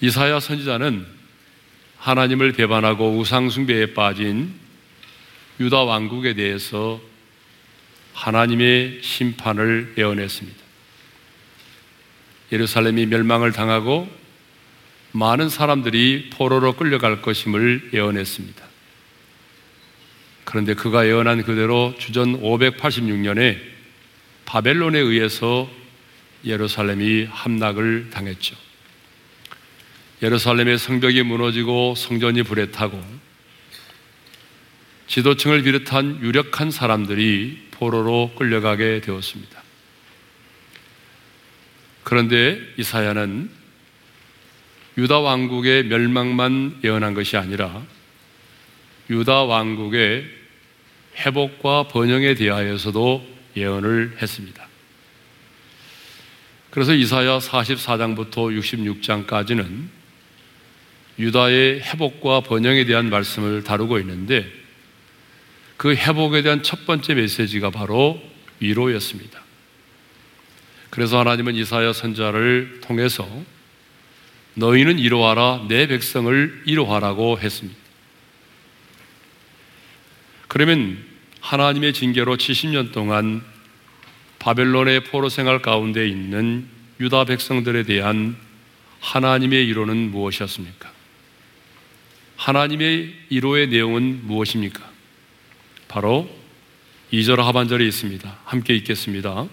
이사야 선지자는 하나님을 배반하고 우상숭배에 빠진 유다 왕국에 대해서 하나님의 심판을 예언했습니다. 예루살렘이 멸망을 당하고 많은 사람들이 포로로 끌려갈 것임을 예언했습니다. 그런데 그가 예언한 그대로 주전 586년에 바벨론에 의해서 예루살렘이 함락을 당했죠. 예루살렘의 성벽이 무너지고 성전이 불에 타고 지도층을 비롯한 유력한 사람들이 포로로 끌려가게 되었습니다. 그런데 이사야는 유다 왕국의 멸망만 예언한 것이 아니라 유다 왕국의 회복과 번영에 대하여서도 예언을 했습니다. 그래서 이사야 44장부터 66장까지는 유다의 회복과 번영에 대한 말씀을 다루고 있는데 그 회복에 대한 첫 번째 메시지가 바로 위로였습니다. 그래서 하나님은 이사야 선자를 통해서 너희는 이로하라 내 백성을 이로하라고 했습니다. 그러면 하나님의 징계로 70년 동안 바벨론의 포로 생활 가운데 있는 유다 백성들에 대한 하나님의 이로는 무엇이었습니까? 하나님의 이로의 내용은 무엇입니까? 바로 2절 하반절에 있습니다. 함께 읽겠습니다.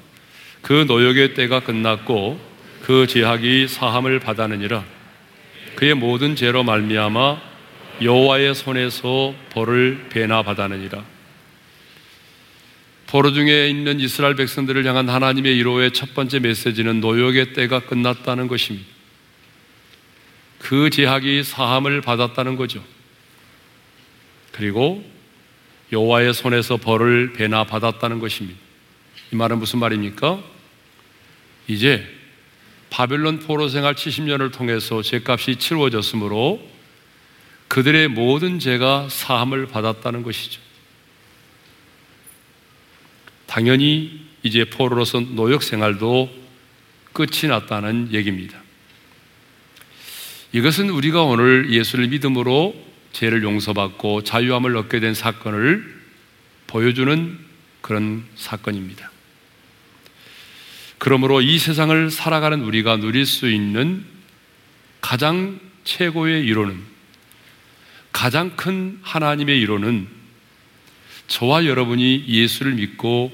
그 노역의 때가 끝났고 그 제약이 사함을 받았느니라 그의 모든 죄로 말미암아 여호와의 손에서 벌을 배나 받았느니라 포로 중에 있는 이스라엘 백성들을 향한 하나님의 이로의 첫 번째 메시지는 노역의 때가 끝났다는 것입니다. 그 제약이 사함을 받았다는 거죠. 그리고 여호와의 손에서 벌을 배나 받았다는 것입니다. 이 말은 무슨 말입니까? 이제 바벨론 포로 생활 70년을 통해서 죄값이 치루어졌으므로 그들의 모든 죄가 사함을 받았다는 것이죠. 당연히 이제 포로로서 노역 생활도 끝이 났다는 얘기입니다. 이것은 우리가 오늘 예수를 믿음으로 죄를 용서받고 자유함을 얻게 된 사건을 보여주는 그런 사건입니다. 그러므로 이 세상을 살아가는 우리가 누릴 수 있는 가장 최고의 이론은 가장 큰 하나님의 이론은 저와 여러분이 예수를 믿고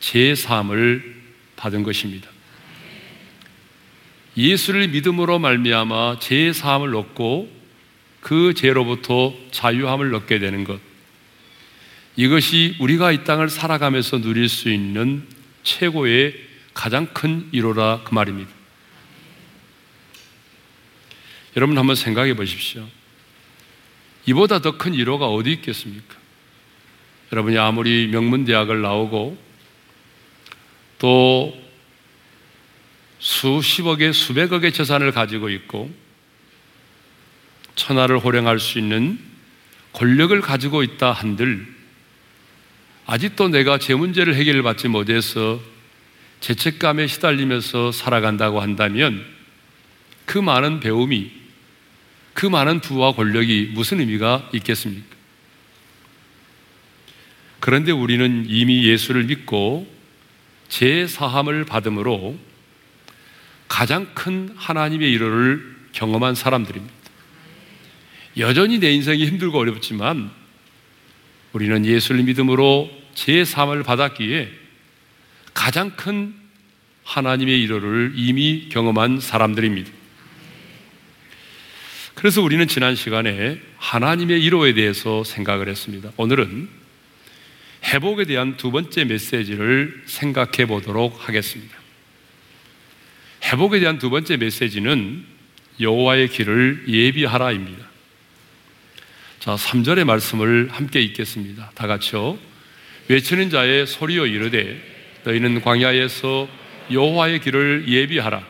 제 삶을 받은 것입니다. 예수를 믿음으로 말미암아 제 삶을 얻고 그 죄로부터 자유함을 얻게 되는 것. 이것이 우리가 이 땅을 살아가면서 누릴 수 있는 최고의 가장 큰 이로라 그 말입니다. 여러분 한번 생각해 보십시오. 이보다 더 큰 이로가 어디 있겠습니까? 여러분이 아무리 명문대학을 나오고 또 수십억의 수백억의 재산을 가지고 있고 천하를 호령할 수 있는 권력을 가지고 있다 한들 아직도 내가 제 문제를 해결받지 못해서 죄책감에 시달리면서 살아간다고 한다면 그 많은 배움이 그 많은 부와 권력이 무슨 의미가 있겠습니까? 그런데 우리는 이미 예수를 믿고 제 사함을 받음으로 가장 큰 하나님의 일호를 경험한 사람들입니다. 여전히 내 인생이 힘들고 어렵지만 우리는 예수를 믿음으로 제 삶을 받았기에 가장 큰 하나님의 일호를 이미 경험한 사람들입니다. 그래서 우리는 지난 시간에 하나님의 일호에 대해서 생각을 했습니다. 오늘은 회복에 대한 두 번째 메시지를 생각해 보도록 하겠습니다. 회복에 대한 두 번째 메시지는 여호와의 길을 예비하라입니다. 자, 3절의 말씀을 함께 읽겠습니다. 다 같이요. 외치는 자의 소리여 이르되 너희는 광야에서 여호와의 길을 예비하라.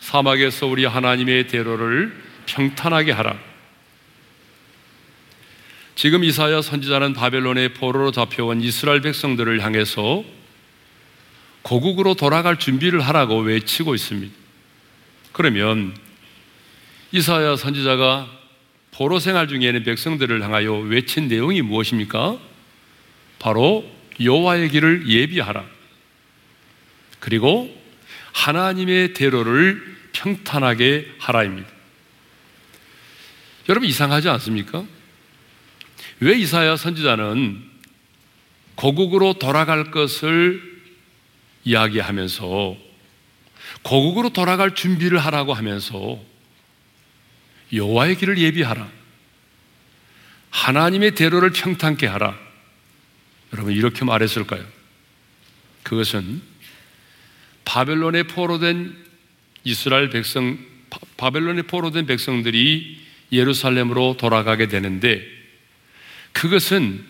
사막에서 우리 하나님의 대로를 평탄하게 하라. 지금 이사야 선지자는 바벨론의 포로로 잡혀온 이스라엘 백성들을 향해서 고국으로 돌아갈 준비를 하라고 외치고 있습니다. 그러면 이사야 선지자가 포로 생활 중에는 백성들을 향하여 외친 내용이 무엇입니까? 바로 여호와의 길을 예비하라. 그리고 하나님의 대로를 평탄하게 하라입니다. 여러분 이상하지 않습니까? 왜 이사야 선지자는 고국으로 돌아갈 것을 이야기하면서 고국으로 돌아갈 준비를 하라고 하면서 여호와의 길을 예비하라. 하나님의 대로를 평탄케 하라. 여러분 이렇게 말했을까요? 그것은 바벨론에 포로된 이스라엘 백성 바벨론에 포로된 백성들이 예루살렘으로 돌아가게 되는데 그것은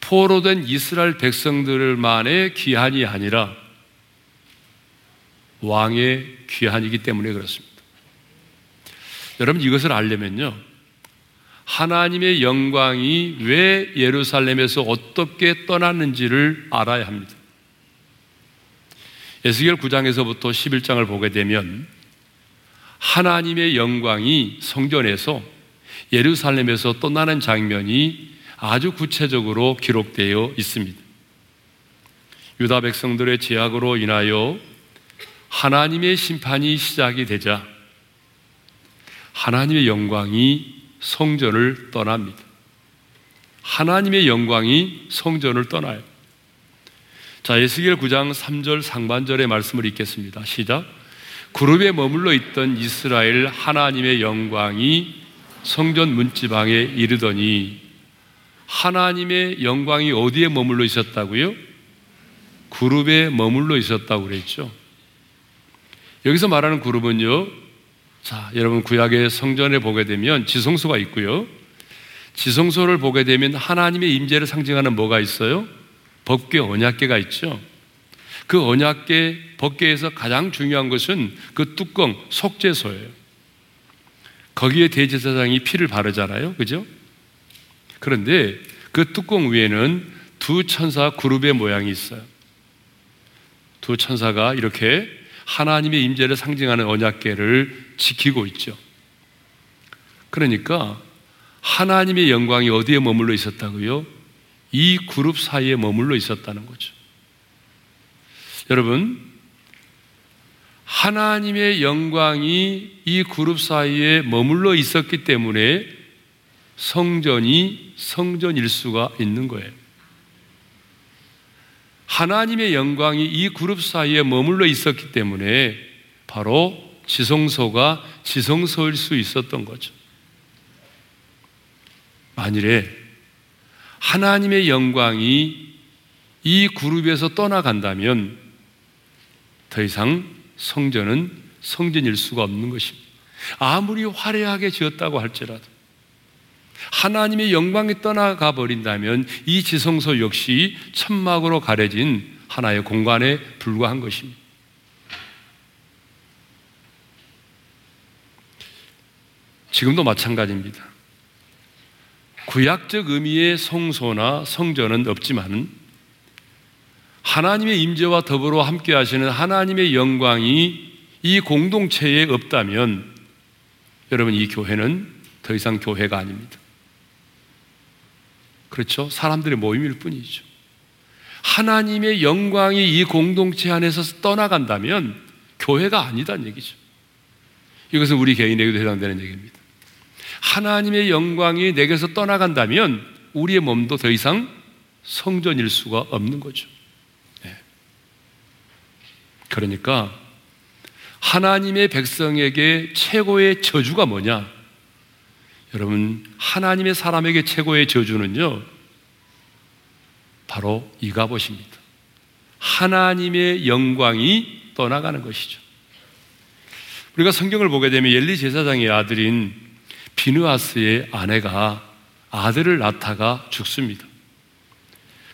포로된 이스라엘 백성들만의 귀한이 아니라 왕의 귀한이기 때문에 그렇습니다. 여러분 이것을 알려면요. 하나님의 영광이 왜 예루살렘에서 어떻게 떠났는지를 알아야 합니다. 에스겔 9장에서부터 11장을 보게 되면 하나님의 영광이 성전에서 예루살렘에서 떠나는 장면이 아주 구체적으로 기록되어 있습니다. 유다 백성들의 제약으로 인하여 하나님의 심판이 시작이 되자 하나님의 영광이 성전을 떠납니다. 하나님의 영광이 성전을 떠나요. 자, 에스겔 9장 3절 상반절의 말씀을 읽겠습니다. 시작. 그룹에 머물러 있던 이스라엘 하나님의 영광이 성전 문지방에 이르더니 하나님의 영광이 어디에 머물러 있었다고요? 그룹에 머물러 있었다고 그랬죠. 여기서 말하는 그룹은요. 자, 여러분 구약의 성전에 보게 되면 지성소가 있고요. 지성소를 보게 되면 하나님의 임재를 상징하는 뭐가 있어요? 법궤 언약궤가 있죠. 그 언약궤 법궤에서 가장 중요한 것은 그 뚜껑 속죄소예요. 거기에 대제사장이 피를 바르잖아요. 그죠? 그런데 그 뚜껑 위에는 두 천사 그룹의 모양이 있어요. 두 천사가 이렇게 하나님의 임재를 상징하는 언약궤를 지키고 있죠. 그러니까 하나님의 영광이 어디에 머물러 있었다고요? 이 그룹 사이에 머물러 있었다는 거죠. 여러분, 하나님의 영광이 이 그룹 사이에 머물러 있었기 때문에 성전이 성전일 수가 있는 거예요. 하나님의 영광이 이 그룹 사이에 머물러 있었기 때문에 바로 지성소가 지성소일 수 있었던 거죠. 만일에 하나님의 영광이 이 그룹에서 떠나간다면 더 이상 성전은 성전일 수가 없는 것입니다. 아무리 화려하게 지었다고 할지라도 하나님의 영광이 떠나가 버린다면 이 지성소 역시 천막으로 가려진 하나의 공간에 불과한 것입니다. 지금도 마찬가지입니다. 구약적 의미의 성소나 성전은 없지만 하나님의 임재와 더불어 함께 하시는 하나님의 영광이 이 공동체에 없다면 여러분 이 교회는 더 이상 교회가 아닙니다. 그렇죠? 사람들의 모임일 뿐이죠. 하나님의 영광이 이 공동체 안에서 떠나간다면 교회가 아니다는 얘기죠. 이것은 우리 개인에게도 해당되는 얘기입니다. 하나님의 영광이 내게서 떠나간다면 우리의 몸도 더 이상 성전일 수가 없는 거죠. 네. 그러니까 하나님의 백성에게 최고의 저주가 뭐냐? 여러분, 하나님의 사람에게 최고의 저주는요, 바로 이가봇입니다. 하나님의 영광이 떠나가는 것이죠. 우리가 성경을 보게 되면 엘리 제사장의 아들인 비누아스의 아내가 아들을 낳다가 죽습니다.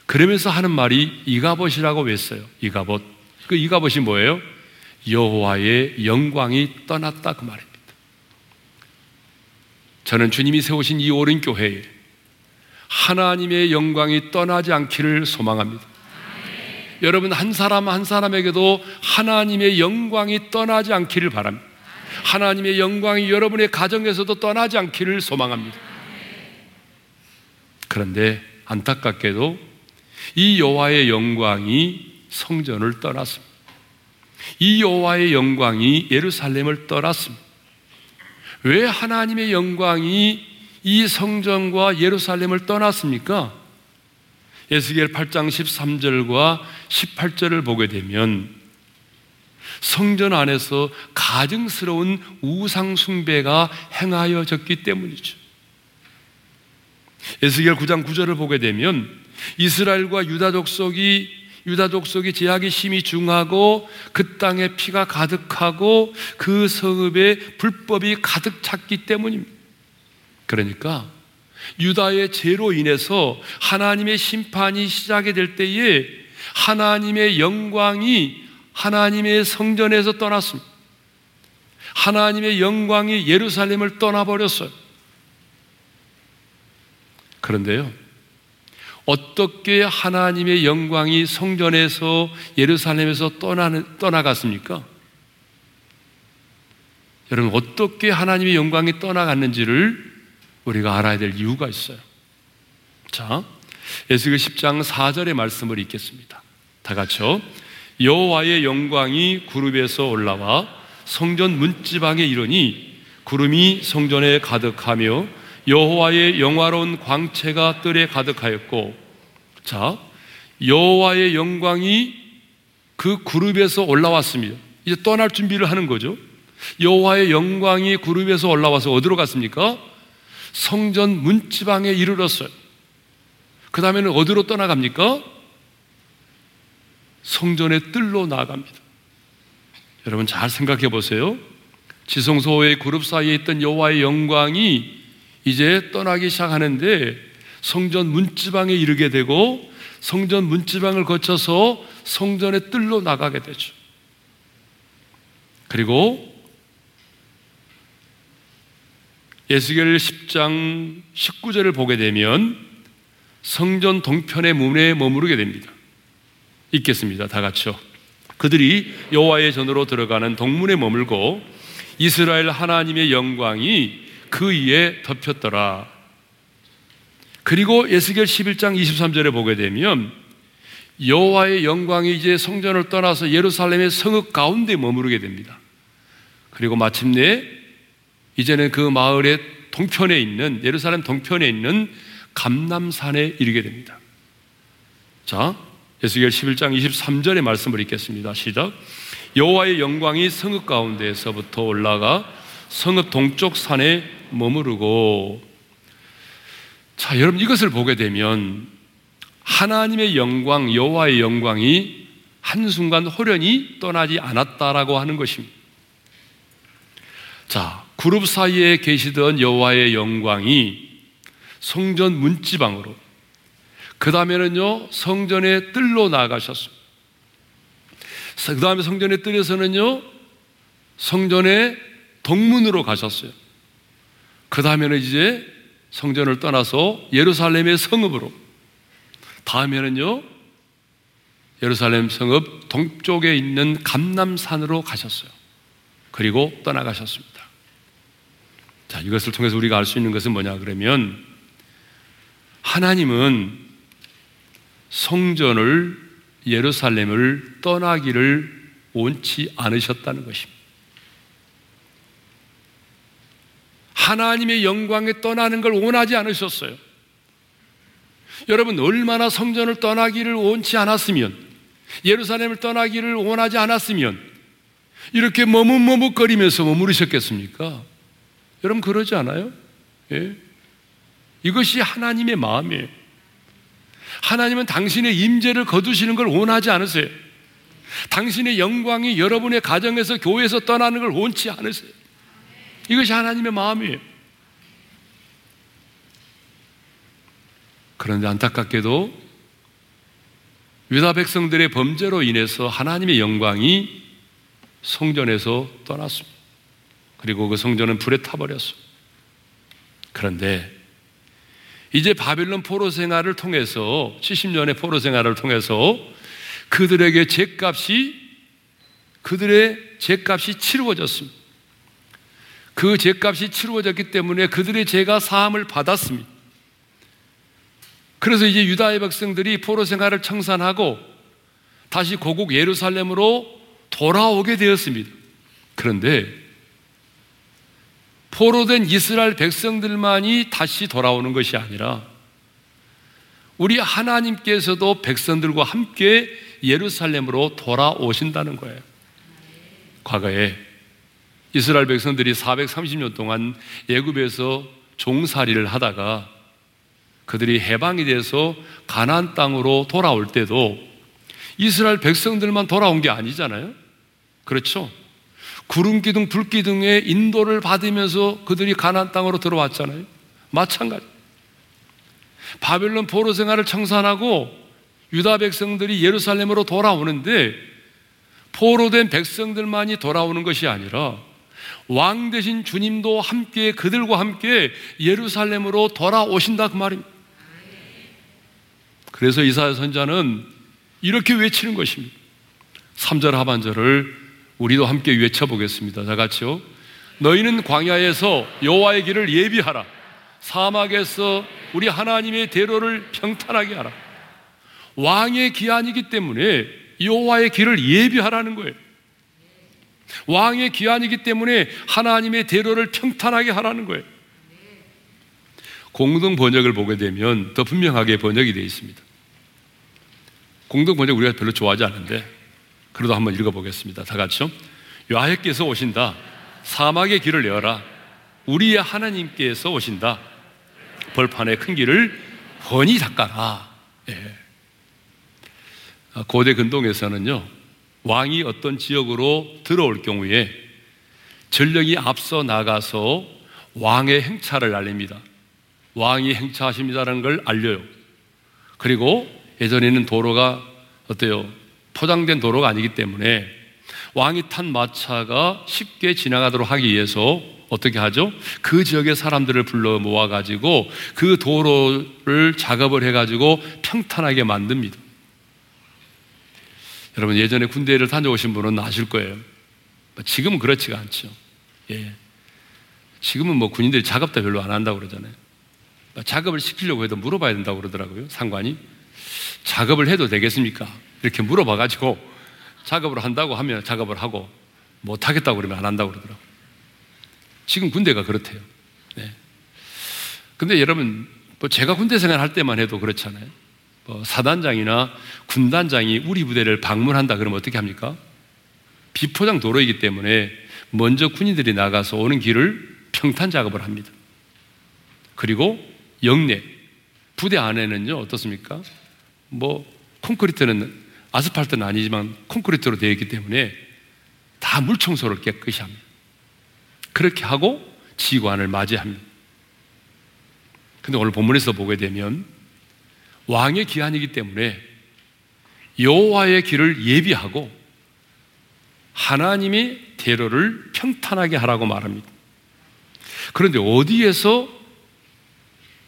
그러면서 하는 말이 이가봇이라고 했어요. 이가봇. 그 이가봇이 뭐예요? 여호와의 영광이 떠났다 그 말입니다. 저는 주님이 세우신 이 오른 교회에 하나님의 영광이 떠나지 않기를 소망합니다. 여러분 한 사람 한 사람에게도 하나님의 영광이 떠나지 않기를 바랍니다. 하나님의 영광이 여러분의 가정에서도 떠나지 않기를 소망합니다. 그런데 안타깝게도 이 여호와의 영광이 성전을 떠났습니다. 이 여호와의 영광이 예루살렘을 떠났습니다. 왜 하나님의 영광이 이 성전과 예루살렘을 떠났습니까? 에스겔 8장 13절과 18절을 보게 되면 성전 안에서 가증스러운 우상 숭배가 행하여졌기 때문이죠. 에스겔 9장 9절을 보게 되면 이스라엘과 유다 족속이 유다 족속이 제약이 심히 중하고 그 땅에 피가 가득하고 그 성읍에 불법이 가득 찼기 때문입니다. 그러니까 유다의 죄로 인해서 하나님의 심판이 시작이 될 때에 하나님의 영광이 하나님의 성전에서 떠났습니다. 하나님의 영광이 예루살렘을 떠나버렸어요. 그런데요, 어떻게 하나님의 영광이 성전에서 예루살렘에서 떠나는, 떠나갔습니까? 여러분, 어떻게 하나님의 영광이 떠나갔는지를 우리가 알아야 될 이유가 있어요. 자, 에스겔 10장 4절의 말씀을 읽겠습니다. 다 같이요. 여호와의 영광이 구름에서 올라와 성전 문지방에 이르니 구름이 성전에 가득하며 여호와의 영화로운 광채가 뜰에 가득하였고 자 여호와의 영광이 그 그룹에서 올라왔습니다. 이제 떠날 준비를 하는 거죠. 여호와의 영광이 그룹에서 올라와서 어디로 갔습니까? 성전 문지방에 이르렀어요. 그 다음에는 어디로 떠나갑니까? 성전의 뜰로 나아갑니다. 여러분 잘 생각해 보세요. 지성소의 그룹 사이에 있던 여호와의 영광이 이제 떠나기 시작하는데 성전 문지방에 이르게 되고 성전 문지방을 거쳐서 성전의 뜰로 나가게 되죠. 그리고 예수겔 10장 19절을 보게 되면 성전 동편의 문에 머무르게 됩니다. 읽겠습니다. 다 같이요. 그들이 여호와의 전으로 들어가는 동문에 머물고 이스라엘 하나님의 영광이 그 위에 덮였더라. 그리고 예스겔 11장 23절에 보게 되면 여호와의 영광이 이제 성전을 떠나서 예루살렘의 성읍 가운데 머무르게 됩니다. 그리고 마침내 이제는 그 마을의 동편에 있는 예루살렘 동편에 있는 감남산에 이르게 됩니다. 자, 예수겔 11장 23절의 말씀을 읽겠습니다. 시작. 여호와의 영광이 성읍 가운데에서부터 올라가 성읍 동쪽 산에 머무르고 자, 여러분 이것을 보게 되면 하나님의 영광, 여호와의 영광이 한순간 호련히 떠나지 않았다라고 하는 것입니다. 자, 그룹 사이에 계시던 여호와의 영광이 성전 문지방으로 그 다음에는요 성전의 뜰로 나가셨습니다. 그 다음에 성전의 뜰에서는요 성전의 동문으로 가셨어요. 그 다음에는 이제 성전을 떠나서 예루살렘의 성읍으로 다음에는요 예루살렘 성읍 동쪽에 있는 감남산으로 가셨어요. 그리고 떠나가셨습니다. 자, 이것을 통해서 우리가 알 수 있는 것은 뭐냐 그러면 하나님은 성전을 예루살렘을 떠나기를 원치 않으셨다는 것입니다. 하나님의 영광에 떠나는 걸 원하지 않으셨어요. 여러분, 얼마나 성전을 떠나기를 원치 않았으면, 예루살렘을 떠나기를 원하지 않았으면, 이렇게 머뭇머뭇거리면서 머무르셨겠습니까? 여러분, 그러지 않아요? 예? 이것이 하나님의 마음이에요. 하나님은 당신의 임재를 거두시는 걸 원하지 않으세요. 당신의 영광이 여러분의 가정에서 교회에서 떠나는 걸 원치 않으세요. 이것이 하나님의 마음이에요. 그런데 안타깝게도 유다 백성들의 범죄로 인해서 하나님의 영광이 성전에서 떠났습니다. 그리고 그 성전은 불에 타버렸어. 그런데 이제 바빌론 포로 생활을 통해서 70년의 포로 생활을 통해서 그들에게 죄값이 그들의 죄값이 치루어졌습니다. 그 죄값이 치루어졌기 때문에 그들의 죄가 사함을 받았습니다. 그래서 이제 유다의 백성들이 포로 생활을 청산하고 다시 고국 예루살렘으로 돌아오게 되었습니다. 그런데 포로된 이스라엘 백성들만이 다시 돌아오는 것이 아니라 우리 하나님께서도 백성들과 함께 예루살렘으로 돌아오신다는 거예요. 과거에 이스라엘 백성들이 430년 동안 예굽에서 종살이를 하다가 그들이 해방이 돼서 가나안 땅으로 돌아올 때도 이스라엘 백성들만 돌아온 게 아니잖아요. 그렇죠? 구름 기둥, 불 기둥의 인도를 받으면서 그들이 가나안 땅으로 들어왔잖아요. 마찬가지. 바벨론 포로 생활을 청산하고 유다 백성들이 예루살렘으로 돌아오는데 포로된 백성들만이 돌아오는 것이 아니라 왕 대신 주님도 함께 그들과 함께 예루살렘으로 돌아오신다 그 말입니다. 그래서 이사야 선자는 이렇게 외치는 것입니다. 3절 하반절을 우리도 함께 외쳐 보겠습니다. 다 같이요. 너희는 광야에서 여호와의 길을 예비하라. 사막에서 우리 하나님의 대로를 평탄하게 하라. 왕의 기한이기 때문에 여호와의 길을 예비하라는 거예요. 왕의 기한이기 때문에 하나님의 대로를 평탄하게 하라는 거예요. 공동 번역을 보게 되면 더 분명하게 번역이 되어 있습니다. 공동 번역 우리가 별로 좋아하지 않는데 그래도 한번 읽어보겠습니다. 다 같이요. 여하께서 오신다. 사막의 길을 열어라. 우리의 하나님께서 오신다. 벌판의 큰 길을 훤히 닦아라. 예. 고대 근동에서는요, 왕이 어떤 지역으로 들어올 경우에 전령이 앞서 나가서 왕의 행차를 알립니다. 왕이 행차하십니다라는 걸 알려요. 그리고 예전에는 도로가 어때요? 포장된 도로가 아니기 때문에 왕이 탄 마차가 쉽게 지나가도록 하기 위해서 어떻게 하죠? 그 지역의 사람들을 불러 모아가지고 그 도로를 작업을 해가지고 평탄하게 만듭니다. 여러분 예전에 군대를 다녀오신 분은 아실 거예요. 지금은 그렇지가 않죠. 예. 지금은 뭐 군인들이 작업도 별로 안 한다고 그러잖아요. 작업을 시키려고 해도 물어봐야 된다고 그러더라고요. 상관이. 작업을 해도 되겠습니까? 이렇게 물어봐가지고 작업을 한다고 하면 작업을 하고 못하겠다고 그러면 안 한다고 그러더라고요. 지금 군대가 그렇대요. 네. 근데 여러분, 뭐 제가 군대 생활 할 때만 해도 그렇잖아요. 뭐 사단장이나 군단장이 우리 부대를 방문한다 그러면 어떻게 합니까? 비포장 도로이기 때문에 먼저 군인들이 나가서 오는 길을 평탄 작업을 합니다. 그리고 영내, 부대 안에는요, 어떻습니까? 뭐, 콘크리트는, 아스팔트는 아니지만 콘크리트로 되어 있기 때문에 다 물 청소를 깨끗이 합니다. 그렇게 하고 지관을 맞이합니다. 근데 오늘 본문에서 보게 되면 왕의 기한이기 때문에 여호와의 길을 예비하고 하나님이 대로를 평탄하게 하라고 말합니다. 그런데 어디에서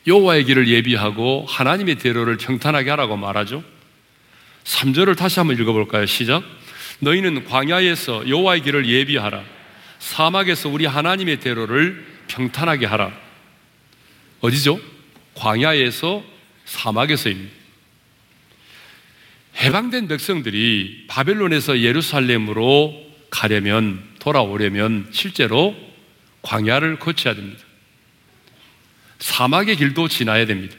여호와의 길을 예비하고 하나님의 대로를 평탄하게 하라고 말하죠? 3절을 다시 한번 읽어 볼까요? 시작. 너희는 광야에서 여호와의 길을 예비하라. 사막에서 우리 하나님의 대로를 평탄하게 하라. 어디죠? 광야에서 사막에서입니다. 해방된 백성들이 바벨론에서 예루살렘으로 가려면 돌아오려면 실제로 광야를 거쳐야 됩니다. 사막의 길도 지나야 됩니다.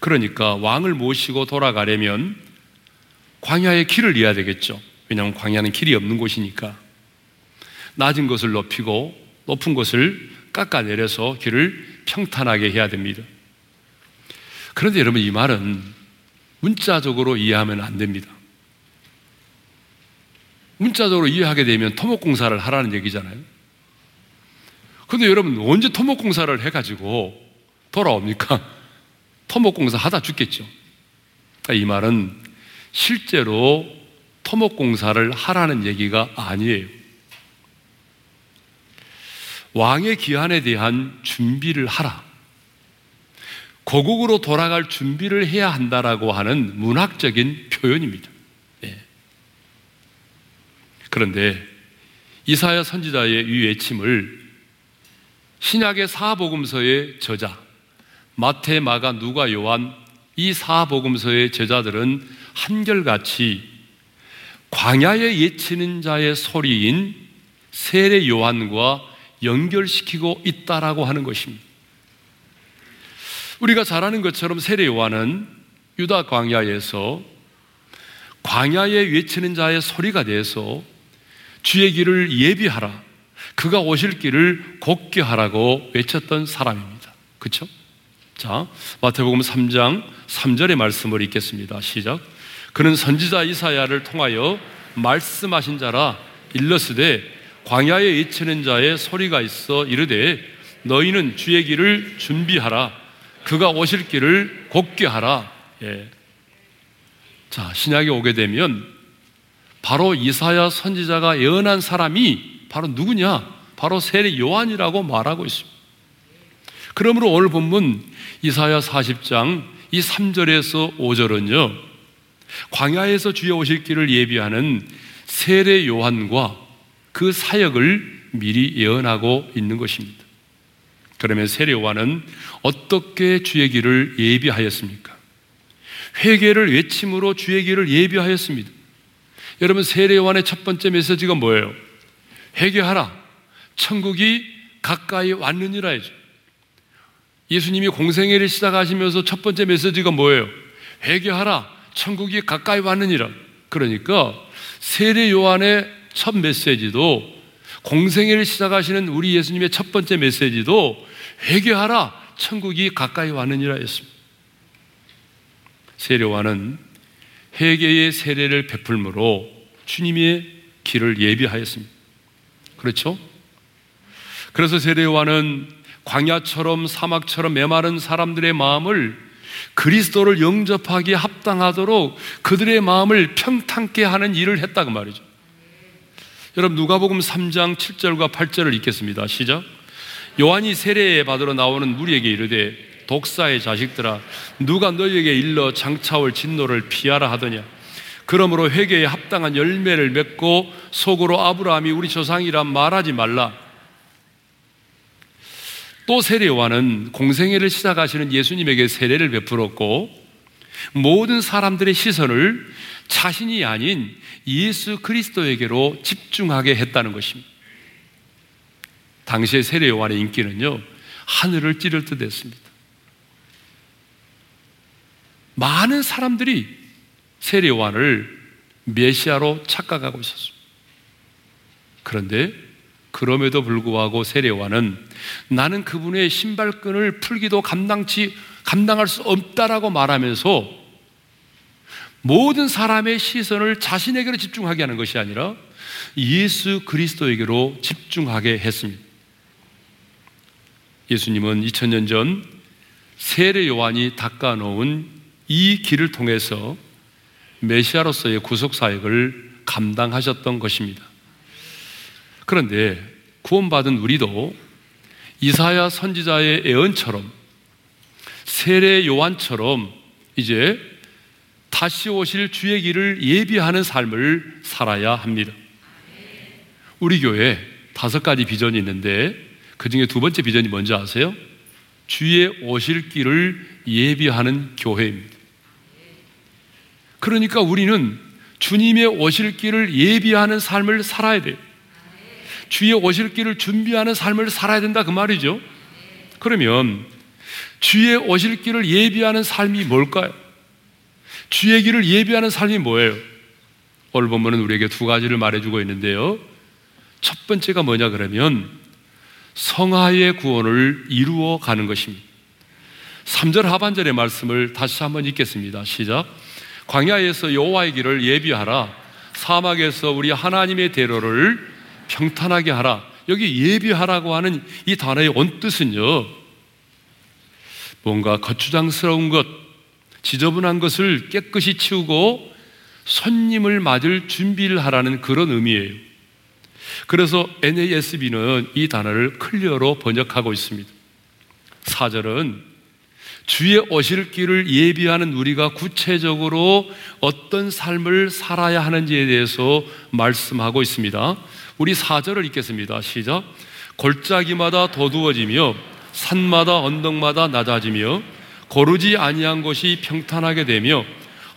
그러니까 왕을 모시고 돌아가려면 광야의 길을 이어야 되겠죠. 왜냐하면 광야는 길이 없는 곳이니까. 낮은 것을 높이고 높은 것을 깎아내려서 길을 평탄하게 해야 됩니다. 그런데 여러분 이 말은 문자적으로 이해하면 안 됩니다. 문자적으로 이해하게 되면 토목공사를 하라는 얘기잖아요. 근데 여러분 언제 토목공사를 해가지고 돌아옵니까? 토목공사 하다 죽겠죠. 그러니까 이 말은 실제로 토목공사를 하라는 얘기가 아니에요. 왕의 기한에 대한 준비를 하라. 고국으로 돌아갈 준비를 해야 한다라고 하는 문학적인 표현입니다. 예. 그런데 이사야 선지자의 이 외침을 신약의 사복음서의 저자 마태, 마가, 누가, 요한 이 사복음서의 제자들은 한결같이 광야에 예치는 자의 소리인 세례 요한과 연결시키고 있다라고 하는 것입니다. 우리가 잘 아는 것처럼 세례 요한은 유다 광야에서 광야에 외치는 자의 소리가 돼서 주의 길을 예비하라. 그가 오실 길을 곱게 하라고 외쳤던 사람입니다. 그렇죠? 자, 마태복음 3장 3절의 말씀을 읽겠습니다. 시작. 그는 선지자 이사야를 통하여 말씀하신 자라 일러스되 광야에 외치는 자의 소리가 있어 이르되 너희는 주의 길을 준비하라 그가 오실 길을 곱게 하라 예. 자 신약에 오게 되면 바로 이사야 선지자가 예언한 사람이 바로 누구냐 바로 세례 요한이라고 말하고 있습니다 그러므로 오늘 본문 이사야 40장 이 3절에서 5절은요 광야에서 주의 오실 길을 예비하는 세례 요한과 그 사역을 미리 예언하고 있는 것입니다. 그러면 세례 요한은 어떻게 주의 길을 예비하였습니까? 회개를 외침으로 주의 길을 예비하였습니다. 여러분 세례 요한의 첫 번째 메시지가 뭐예요? 회개하라. 천국이 가까이 왔느니라죠. 예수님이 공생애를 시작하시면서 첫 번째 메시지가 뭐예요? 회개하라. 천국이 가까이 왔느니라. 그러니까 세례 요한의 첫 메시지도 공생애를 시작하시는 우리 예수님의 첫 번째 메시지도 회개하라. 천국이 가까이 왔느니라 했습니다. 세례 요한은 회개의 세례를 베풀므로 주님의 길을 예비하였습니다. 그렇죠? 그래서 세례 요한은 광야처럼 사막처럼 메마른 사람들의 마음을 그리스도를 영접하기에 합당하도록 그들의 마음을 평탄케 하는 일을 했다 그 말이죠. 여러분 누가복음 3장 7절과 8절을 읽겠습니다. 시작. 요한이 세례 받으러 나오는 무리에게 이르되 독사의 자식들아 누가 너희에게 일러 장차올 진노를 피하라 하더냐 그러므로 회개에 합당한 열매를 맺고 속으로 아브라함이 우리 조상이라 말하지 말라 또 세례 요한은 공생애를 시작하시는 예수님에게 세례를 베풀었고 모든 사람들의 시선을 자신이 아닌 예수 그리스도에게로 집중하게 했다는 것입니다. 당시의 세례 요한의 인기는요, 하늘을 찌를 듯 했습니다. 많은 사람들이 세례 요한을 메시아로 착각하고 있었습니다. 그런데 그럼에도 불구하고 세례와는 나는 그분의 신발끈을 풀기도 감당치 감당할 수 없다라고 말하면서 모든 사람의 시선을 자신에게로 집중하게 하는 것이 아니라 예수 그리스도에게로 집중하게 했습니다. 예수님은 2000년 전 세례 요한이 닦아 놓은 이 길을 통해서 메시아로서의 구속 사역을 감당하셨던 것입니다. 그런데 구원받은 우리도 이사야 선지자의 애언처럼 세례 요한처럼 이제 다시 오실 주의 길을 예비하는 삶을 살아야 합니다. 우리 교회 다섯 가지 비전이 있는데 그 중에 두 번째 비전이 뭔지 아세요? 주의 오실 길을 예비하는 교회입니다. 그러니까 우리는 주님의 오실 길을 예비하는 삶을 살아야 돼요. 주의 오실 길을 준비하는 삶을 살아야 된다 그 말이죠. 그러면 주의 오실 길을 예비하는 삶이 뭘까요? 주의 길을 예비하는 삶이 뭐예요? 오늘 본문은 우리에게 두 가지를 말해주고 있는데요. 첫 번째가 뭐냐 그러면 성화의 구원을 이루어 가는 것입니다. 3절 하반절의 말씀을 다시 한번 읽겠습니다. 시작. 광야에서 여호와의 길을 예비하라. 사막에서 우리 하나님의 대로를 평탄하게 하라. 여기 예비하라고 하는 이 단어의 원뜻은요, 뭔가 거추장스러운 것, 지저분한 것을 깨끗이 치우고 손님을 맞을 준비를 하라는 그런 의미예요. 그래서 NASB는 이 단어를 클리어로 번역하고 있습니다. 4절은 주의 오실 길을 예비하는 우리가 구체적으로 어떤 삶을 살아야 하는지에 대해서 말씀하고 있습니다. 우리 4절을 읽겠습니다. 시작. 골짜기마다 도두어지며 산마다 언덕마다 낮아지며 고르지 아니한 곳이 평탄하게 되며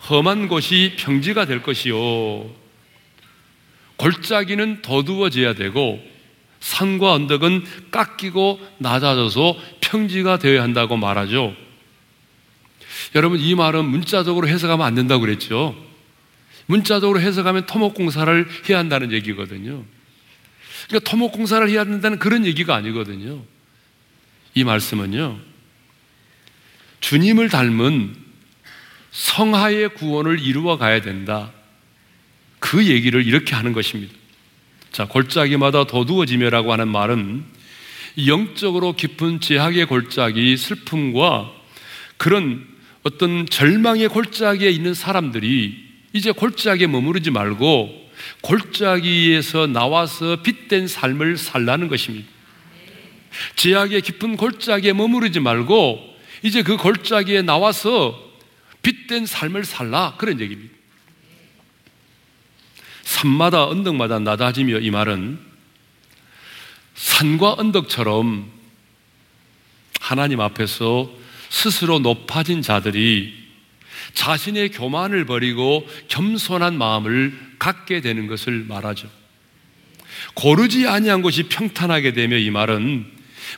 험한 곳이 평지가 될 것이요. 골짜기는 더두어져야 되고 산과 언덕은 깎이고 낮아져서 평지가 되어야 한다고 말하죠. 여러분 이 말은 문자적으로 해석하면 안 된다고 그랬죠. 문자적으로 해석하면 토목공사를 해야 한다는 얘기거든요. 그러니까 토목공사를 해야 된다는 그런 얘기가 아니거든요. 이 말씀은요. 주님을 닮은 성하의 구원을 이루어 가야 된다. 그 얘기를 이렇게 하는 것입니다. 자, 골짜기마다 도두어지며라고 하는 말은 영적으로 깊은 제약의 골짜기, 슬픔과 그런 어떤 절망의 골짜기에 있는 사람들이 이제 골짜기에 머무르지 말고 골짜기에서 나와서 빛된 삶을 살라는 것입니다. 제약의 깊은 골짜기에 머무르지 말고 이제 그 골짜기에 나와서 빛된 삶을 살라 그런 얘기입니다. 산마다 언덕마다 낮아지며 이 말은 산과 언덕처럼 하나님 앞에서 스스로 높아진 자들이 자신의 교만을 버리고 겸손한 마음을 갖게 되는 것을 말하죠. 고르지 아니한 것이 평탄하게 되며 이 말은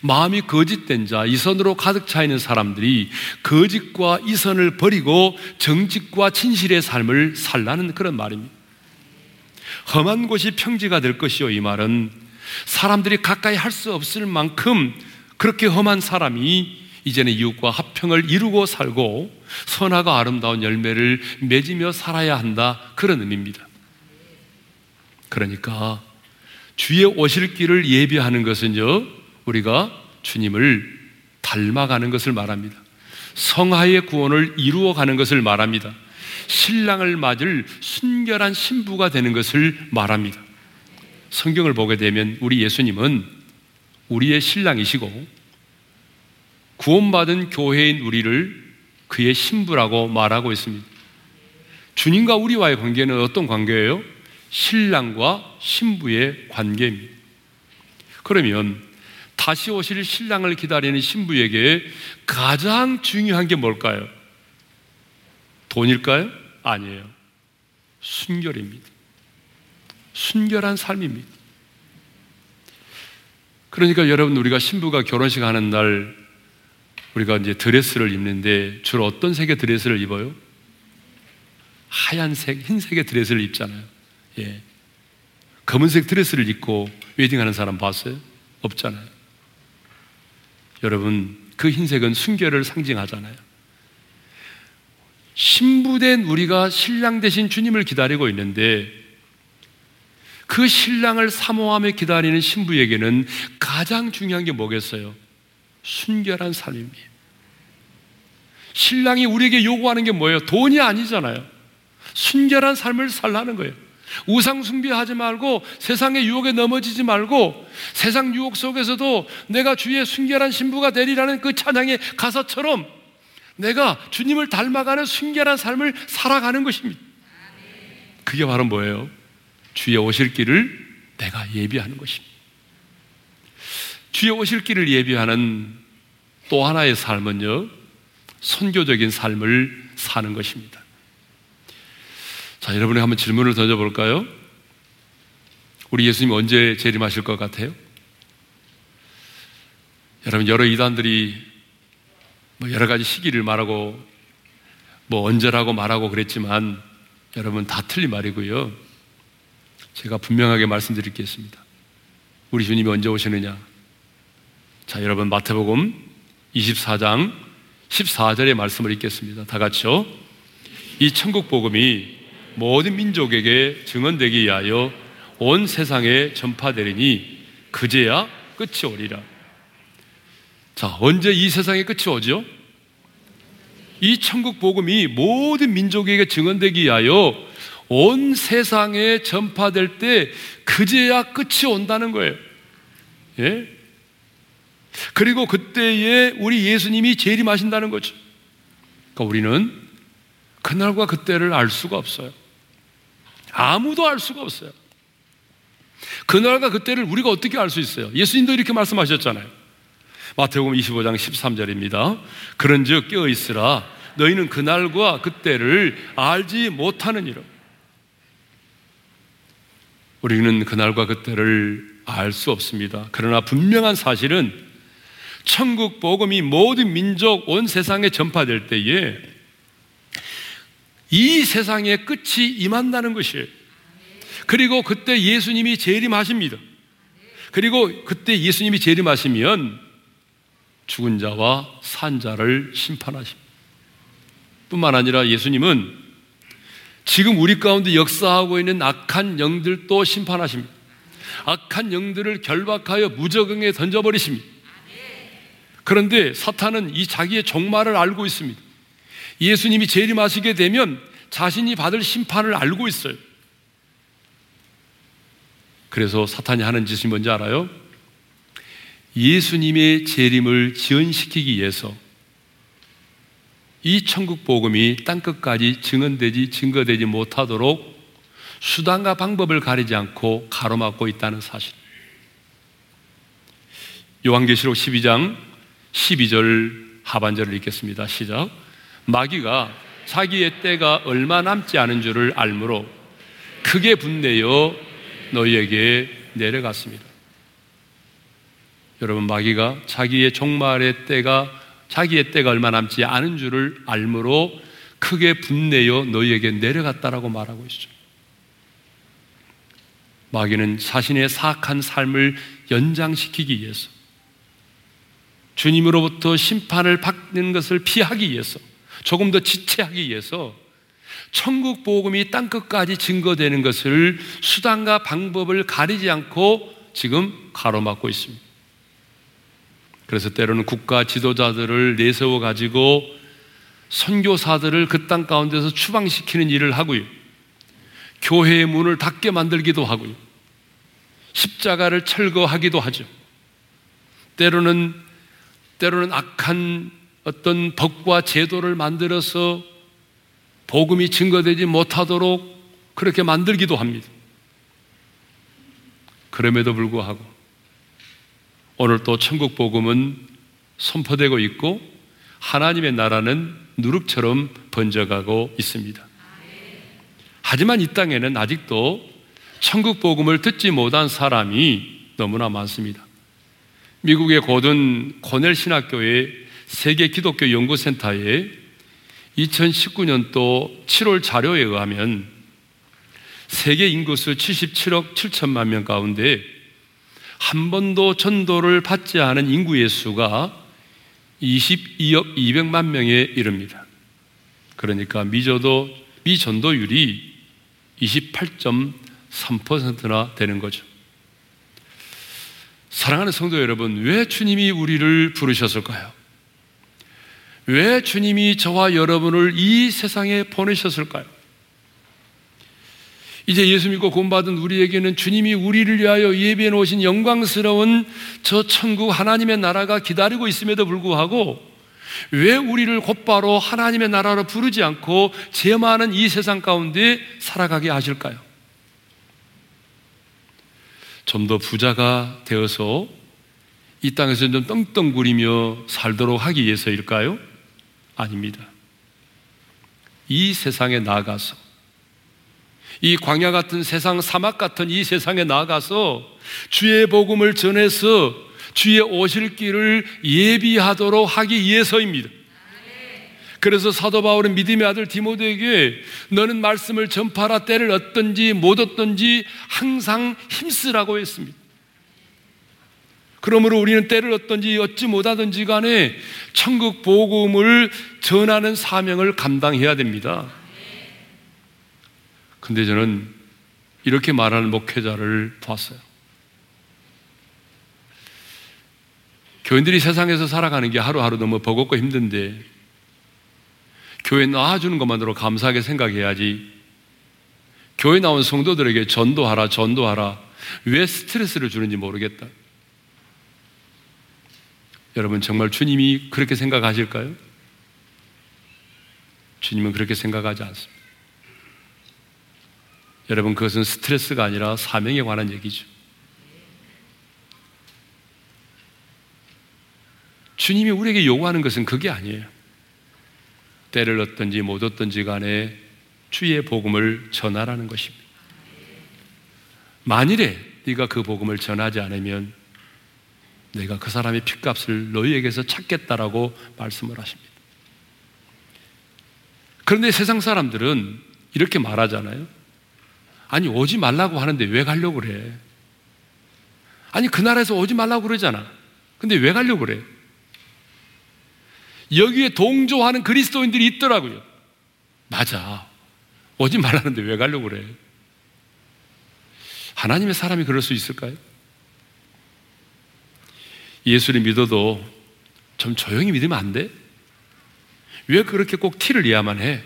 마음이 거짓된 자, 이선으로 가득 차 있는 사람들이 거짓과 이선을 버리고 정직과 진실의 삶을 살라는 그런 말입니다. 험한 곳이 평지가 될 것이요. 이 말은 사람들이 가까이 할 수 없을 만큼 그렇게 험한 사람이 이제는 이웃과 합평을 이루고 살고 선하고 아름다운 열매를 맺으며 살아야 한다. 그런 의미입니다. 그러니까 주의 오실 길을 예비하는 것은요, 우리가 주님을 닮아가는 것을 말합니다. 성하의 구원을 이루어 가는 것을 말합니다. 신랑을 맞을 순결한 신부가 되는 것을 말합니다. 성경을 보게 되면 우리 예수님은 우리의 신랑이시고 구원받은 교회인 우리를 그의 신부라고 말하고 있습니다. 주님과 우리와의 관계는 어떤 관계예요? 신랑과 신부의 관계입니다. 그러면 다시 오실 신랑을 기다리는 신부에게 가장 중요한 게 뭘까요? 돈일까요? 아니에요. 순결입니다. 순결한 삶입니다. 그러니까 여러분 우리가 신부가 결혼식 하는 날 우리가 이제 드레스를 입는데 주로 어떤 색의 드레스를 입어요? 하얀색, 흰색의 드레스를 입잖아요. 예. 검은색 드레스를 입고 웨딩하는 사람 봤어요? 없잖아요. 여러분, 그 흰색은 순결을 상징하잖아요. 신부된 우리가 신랑 대신 주님을 기다리고 있는데 그 신랑을 사모하며 기다리는 신부에게는 가장 중요한 게 뭐겠어요? 순결한 삶입니다. 신랑이 우리에게 요구하는 게 뭐예요? 돈이 아니잖아요. 순결한 삶을 살라는 거예요. 우상 숭배하지 말고 세상의 유혹에 넘어지지 말고 세상 유혹 속에서도 내가 주의 순결한 신부가 되리라는 그 찬양의 가사처럼 내가 주님을 닮아가는 순결한 삶을 살아가는 것입니다. 그게 바로 뭐예요? 주의 오실 길을 내가 예비하는 것입니다. 주의 오실 길을 예비하는 또 하나의 삶은요, 선교적인 삶을 사는 것입니다. 자, 여러분이 한번 질문을 던져볼까요? 우리 예수님 언제 재림하실 것 같아요? 여러분, 여러 이단들이 뭐 여러 가지 시기를 말하고 뭐 언제라고 말하고 그랬지만 여러분 다 틀린 말이고요. 제가 분명하게 말씀드리겠습니다. 우리 주님이 언제 오시느냐? 자, 여러분 마태복음 24장 14절의 말씀을 읽겠습니다. 다 같이요. 이 천국 복음이 모든 민족에게 증언되기 위하여 온 세상에 전파되리니 그제야 끝이 오리라. 자, 언제 이 세상의 끝이 오죠? 이 천국 복음이 모든 민족에게 증언되기 위하여 온 세상에 전파될 때 그제야 끝이 온다는 거예요. 예? 그리고 그때에 우리 예수님이 재림하신다는 거죠. 그러니까 우리는 그날과 그때를 알 수가 없어요. 아무도 알 수가 없어요. 그날과 그때를 우리가 어떻게 알 수 있어요? 예수님도 이렇게 말씀하셨잖아요. 마태복음 25장 13절입니다. 그런즉 깨어 있으라 너희는 그날과 그때를 알지 못하느니라. 우리는 그날과 그때를 알 수 없습니다. 그러나 분명한 사실은 천국 복음이 모든 민족 온 세상에 전파될 때에 이 세상의 끝이 임한다는 것이에요. 그리고 그때 예수님이 재림하십니다. 그리고 그때 예수님이 재림하시면 죽은 자와 산 자를 심판하십니다. 뿐만 아니라 예수님은 지금 우리 가운데 역사하고 있는 악한 영들도 심판하십니다. 악한 영들을 결박하여 무적응에 던져버리십니다. 그런데 사탄은 이 자기의 종말을 알고 있습니다. 예수님이 재림하시게 되면 자신이 받을 심판을 알고 있어요. 그래서 사탄이 하는 짓이 뭔지 알아요? 예수님의 재림을 지연시키기 위해서 이 천국 복음이 땅 끝까지 증언되지 증거되지 못하도록 수단과 방법을 가리지 않고 가로막고 있다는 사실. 요한계시록 12장 12절 하반절을 읽겠습니다. 시작. 마귀가 자기의 때가 얼마 남지 않은 줄을 알므로 크게 분내어 너희에게 내려갔습니다. 여러분 마귀가 자기의 종말의 때가 자기의 때가 얼마 남지 않은 줄을 알므로 크게 분내어 너희에게 내려갔다라고 말하고 있죠. 마귀는 자신의 사악한 삶을 연장시키기 위해서 주님으로부터 심판을 받는 것을 피하기 위해서 조금 더 지체하기 위해서 천국 복음이 땅 끝까지 증거되는 것을 수단과 방법을 가리지 않고 지금 가로막고 있습니다. 그래서 때로는 국가 지도자들을 내세워 가지고 선교사들을 그 땅 가운데서 추방시키는 일을 하고요. 교회의 문을 닫게 만들기도 하고요. 십자가를 철거하기도 하죠. 때로는 때로는 악한 어떤 법과 제도를 만들어서 복음이 증거되지 못하도록 그렇게 만들기도 합니다. 그럼에도 불구하고 오늘 또 천국 복음은 선포되고 있고 하나님의 나라는 누룩처럼 번져가고 있습니다. 하지만 이 땅에는 아직도 천국 복음을 듣지 못한 사람이 너무나 많습니다. 미국의 고든 코넬 신학교의 세계 기독교 연구센터에 2019년도 7월 자료에 의하면 세계 인구수 77억 7천만 명 가운데 한 번도 전도를 받지 않은 인구의 수가 22억 200만 명에 이릅니다. 그러니까 미저도 미전도율이 28.3%나 되는 거죠. 사랑하는 성도 여러분, 왜 주님이 우리를 부르셨을까요? 왜 주님이 저와 여러분을 이 세상에 보내셨을까요? 이제 예수 믿고 구원받은 우리에게는 주님이 우리를 위하여 예비해 놓으신 영광스러운 저 천국 하나님의 나라가 기다리고 있음에도 불구하고 왜 우리를 곧바로 하나님의 나라로 부르지 않고 죄 많은 이 세상 가운데 살아가게 하실까요? 좀 더 부자가 되어서 이 땅에서 좀 떵떵거리며 살도록 하기 위해서일까요? 아닙니다. 이 세상에 나가서 이 광야 같은 세상, 사막 같은 이 세상에 나가서 주의 복음을 전해서 주의 오실 길을 예비하도록 하기 위해서입니다. 그래서 사도 바울은 믿음의 아들 디모데에게 너는 말씀을 전파라 때를 얻든지 못 얻든지 항상 힘쓰라고 했습니다. 그러므로 우리는 때를 얻든지 얻지 못하든지 간에 천국 복음을 전하는 사명을 감당해야 됩니다. 근데 저는 이렇게 말하는 목회자를 봤어요. 교인들이 세상에서 살아가는 게 하루하루 너무 버겁고 힘든데 교회 나와주는 것만으로 감사하게 생각해야지 교회 나온 성도들에게 전도하라 전도하라 왜 스트레스를 주는지 모르겠다. 여러분 정말 주님이 그렇게 생각하실까요? 주님은 그렇게 생각하지 않습니다. 여러분, 그것은 스트레스가 아니라 사명에 관한 얘기죠. 주님이 우리에게 요구하는 것은 그게 아니에요. 때를 얻든지 못 얻든지 간에 주의 복음을 전하라는 것입니다. 만일에 네가 그 복음을 전하지 않으면 내가 그 사람의 핏값을 너희에게서 찾겠다라고 말씀을 하십니다. 그런데 세상 사람들은 이렇게 말하잖아요. 아니, 오지 말라고 하는데 왜 가려고 그래? 아니, 그 나라에서 오지 말라고 그러잖아. 근데 왜 가려고 그래? 여기에 동조하는 그리스도인들이 있더라고요. 맞아. 오지 말라는데 왜 가려고 그래? 하나님의 사람이 그럴 수 있을까요? 예수를 믿어도 좀 조용히 믿으면 안 돼? 왜 그렇게 꼭 티를 내야만 해?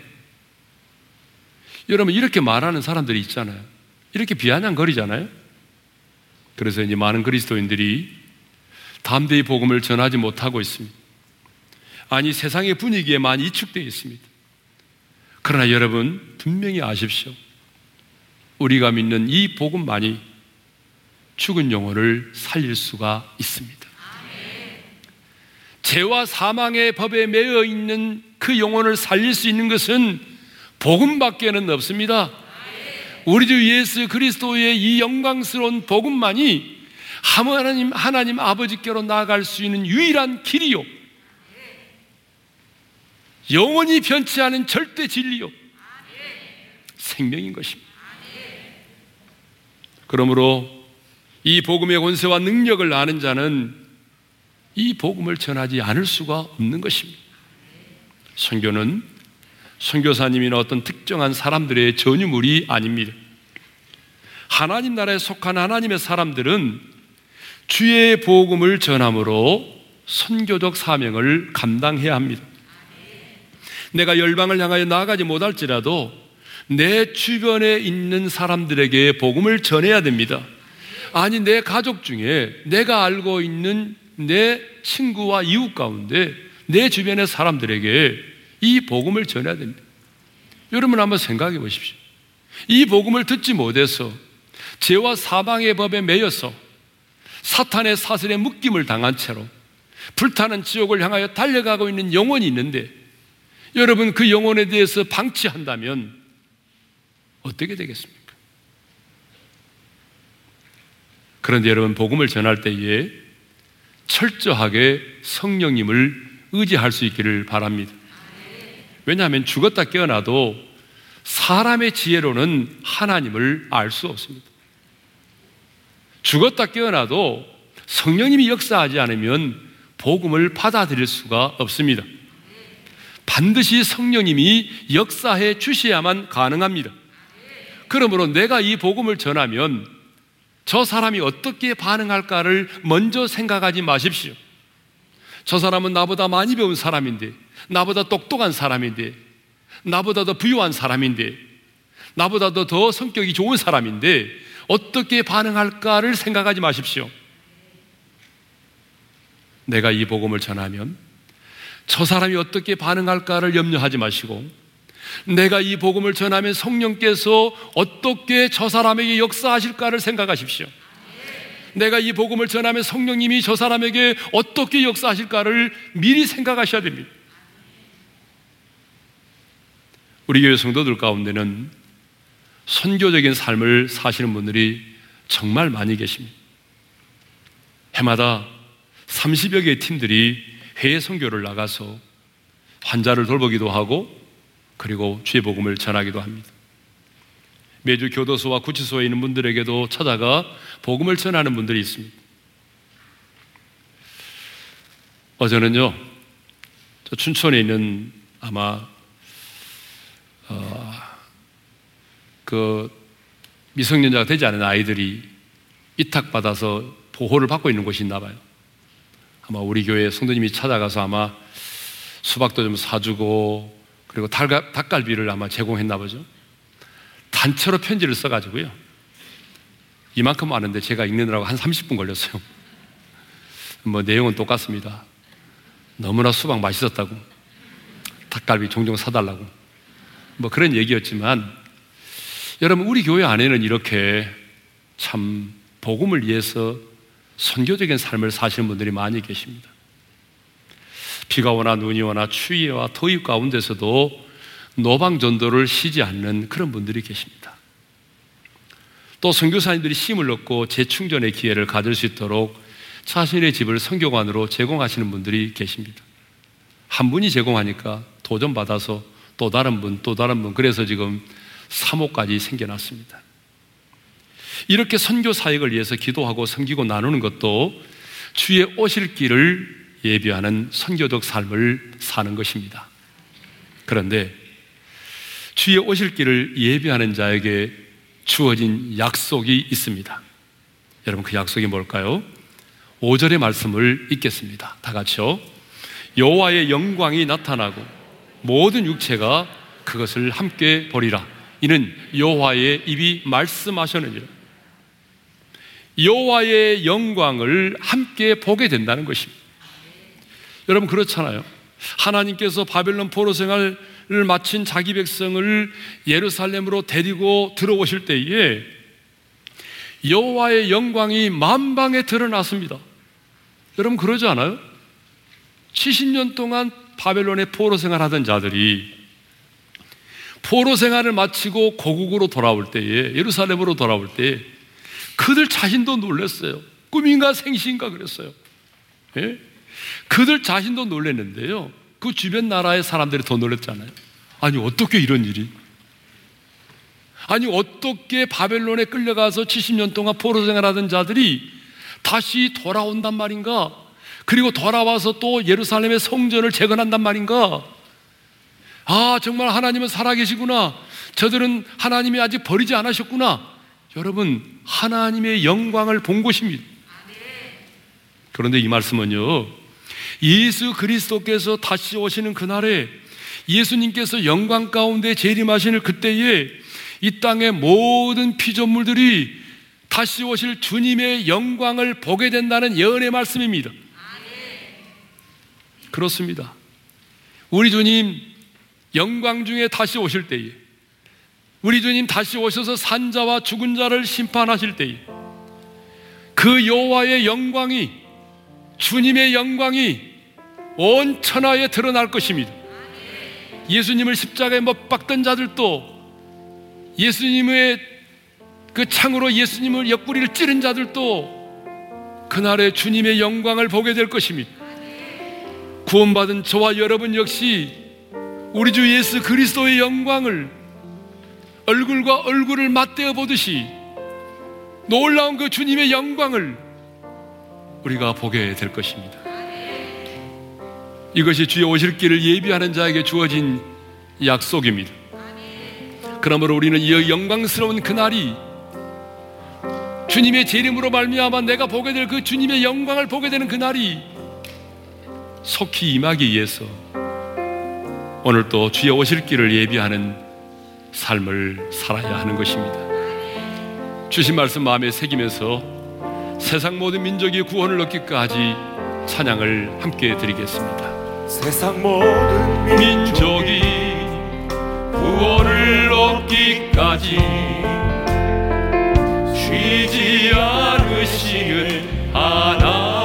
여러분, 이렇게 말하는 사람들이 있잖아요. 이렇게 비아냥거리잖아요. 그래서 이제 많은 그리스도인들이 담대히 복음을 전하지 못하고 있습니다. 아니, 세상의 분위기에 많이 이축되어 있습니다. 그러나 여러분, 분명히 아십시오. 우리가 믿는 이 복음만이 죽은 영혼을 살릴 수가 있습니다. 죄와 사망의 법에 매여 있는 그 영혼을 살릴 수 있는 것은 복음밖에는 없습니다. 우리 주 예수 그리스도의 이 영광스러운 복음만이 하나님 하나님 아버지께로 나아갈 수 있는 유일한 길이요. 영원히 변치 않은 절대 진리요. 생명인 것입니다. 그러므로 이 복음의 권세와 능력을 아는 자는 이 복음을 전하지 않을 수가 없는 것입니다. 선교는 선교사님이나 어떤 특정한 사람들의 전유물이 아닙니다. 하나님 나라에 속한 하나님의 사람들은 주의 복음을 전함으로 선교적 사명을 감당해야 합니다. 내가 열방을 향하여 나아가지 못할지라도 내 주변에 있는 사람들에게 복음을 전해야 됩니다. 아니, 내 가족 중에 내가 알고 있는 내 친구와 이웃 가운데 내 주변의 사람들에게 이 복음을 전해야 됩니다. 여러분 한번 생각해 보십시오. 이 복음을 듣지 못해서 죄와 사방의 법에 매여서 사탄의 사슬에 묶임을 당한 채로 불타는 지옥을 향하여 달려가고 있는 영혼이 있는데 여러분 그 영혼에 대해서 방치한다면 어떻게 되겠습니까? 그런데 여러분 복음을 전할 때에 철저하게 성령님을 의지할 수 있기를 바랍니다. 왜냐하면 죽었다 깨어나도 사람의 지혜로는 하나님을 알 수 없습니다. 죽었다 깨어나도 성령님이 역사하지 않으면 복음을 받아들일 수가 없습니다. 반드시 성령님이 역사해 주셔야만 가능합니다. 그러므로 내가 이 복음을 전하면 저 사람이 어떻게 반응할까를 먼저 생각하지 마십시오. 저 사람은 나보다 많이 배운 사람인데, 나보다 똑똑한 사람인데, 나보다 더 부유한 사람인데, 나보다 더, 더 성격이 좋은 사람인데, 어떻게 반응할까를 생각하지 마십시오. 내가 이 복음을 전하면 저 사람이 어떻게 반응할까를 염려하지 마시고 내가 이 복음을 전하면 성령께서 어떻게 저 사람에게 역사하실까를 생각하십시오. 내가 이 복음을 전하면 성령님이 저 사람에게 어떻게 역사하실까를 미리 생각하셔야 됩니다. 우리 교회 성도들 가운데는 선교적인 삶을 사시는 분들이 정말 많이 계십니다. 해마다 30여 개의 팀들이 해외 선교를 나가서 환자를 돌보기도 하고 그리고 주의 복음을 전하기도 합니다. 매주 교도소와 구치소에 있는 분들에게도 찾아가 복음을 전하는 분들이 있습니다. 어제는요, 저 춘천에 있는 아마 어, 그 미성년자가 되지 않은 아이들이 위탁받아서 보호를 받고 있는 곳이 있나 봐요. 아마 우리 교회 성도님이 찾아가서 아마 수박도 좀 사주고 그리고 닭, 닭갈비를 아마 제공했나 보죠. 단체로 편지를 써가지고요. 이만큼 많은데 제가 읽느라고 한 30분 걸렸어요. 뭐 내용은 똑같습니다. 너무나 수박 맛있었다고. 닭갈비 종종 사달라고. 뭐 그런 얘기였지만 여러분 우리 교회 안에는 이렇게 참 복음을 위해서 선교적인 삶을 사시는 분들이 많이 계십니다. 비가 오나 눈이 오나 추위와 더위 가운데서도 노방 전도를 쉬지 않는 그런 분들이 계십니다. 또 선교사님들이 힘을 얻고 재충전의 기회를 가질 수 있도록 자신의 집을 선교관으로 제공하시는 분들이 계십니다. 한 분이 제공하니까 도전 받아서 또 다른 분, 또 다른 분, 그래서 지금 3호까지 생겨났습니다. 이렇게 선교 사역을 위해서 기도하고 섬기고 나누는 것도 주의 오실 길을 예비하는 선교적 삶을 사는 것입니다. 그런데 주의 오실 길을 예비하는 자에게 주어진 약속이 있습니다. 여러분 그 약속이 뭘까요? 5절의 말씀을 읽겠습니다. 다 같이요. 여호와의 영광이 나타나고 모든 육체가 그것을 함께 보리라. 이는 여호와의 입이 말씀하셨느니라. 여호와의 영광을 함께 보게 된다는 것입니다. 여러분 그렇잖아요. 하나님께서 바벨론 포로 생활을 마친 자기 백성을 예루살렘으로 데리고 들어오실 때에 여호와의 영광이 만방에 드러났습니다. 여러분 그러지 않아요? 70년 동안 바벨론의 포로 생활하던 자들이 포로 생활을 마치고 고국으로 돌아올 때에 예루살렘으로 돌아올 때에 그들 자신도 놀랐어요. 꿈인가 생시인가 그랬어요. 예? 그들 자신도 놀랐는데요. 그 주변 나라의 사람들이 더 놀랐잖아요. 아니, 어떻게 이런 일이? 아니, 어떻게 바벨론에 끌려가서 70년 동안 포로 생활하던 자들이 다시 돌아온단 말인가? 그리고 돌아와서 또 예루살렘의 성전을 재건한단 말인가? 아, 정말 하나님은 살아계시구나. 저들은 하나님이 아직 버리지 않으셨구나. 여러분, 하나님의 영광을 본 것입니다. 그런데 이 말씀은요, 예수 그리스도께서 다시 오시는 그날에 예수님께서 영광 가운데 재림하시는 그때에 이 땅의 모든 피조물들이 다시 오실 주님의 영광을 보게 된다는 예언의 말씀입니다. 그렇습니다. 우리 주님 영광 중에 다시 오실 때에 우리 주님 다시 오셔서 산자와 죽은 자를 심판하실 때에 그 여호와의 영광이 주님의 영광이 온 천하에 드러날 것입니다. 예수님을 십자가에 못 박던 자들도 예수님의 그 창으로 예수님을 옆구리를 찌른 자들도 그날에 주님의 영광을 보게 될 것입니다. 구원받은 저와 여러분 역시 우리 주 예수 그리스도의 영광을 얼굴과 얼굴을 맞대어 보듯이 놀라운 그 주님의 영광을 우리가 보게 될 것입니다. 이것이 주의 오실 길을 예비하는 자에게 주어진 약속입니다. 그러므로 우리는 이 영광스러운 그날이 주님의 재림으로 말미암아 내가 보게 될 그 주님의 영광을 보게 되는 그날이 속히 임하기 위해서 오늘 또 주의 오실 길을 예비하는 삶을 살아야 하는 것입니다. 주신 말씀 마음에 새기면서 세상 모든 민족이 구원을 얻기까지 찬양을 함께 드리겠습니다. 세상 모든 민족이 구원을 얻기까지 쉬지 않으시는 하나님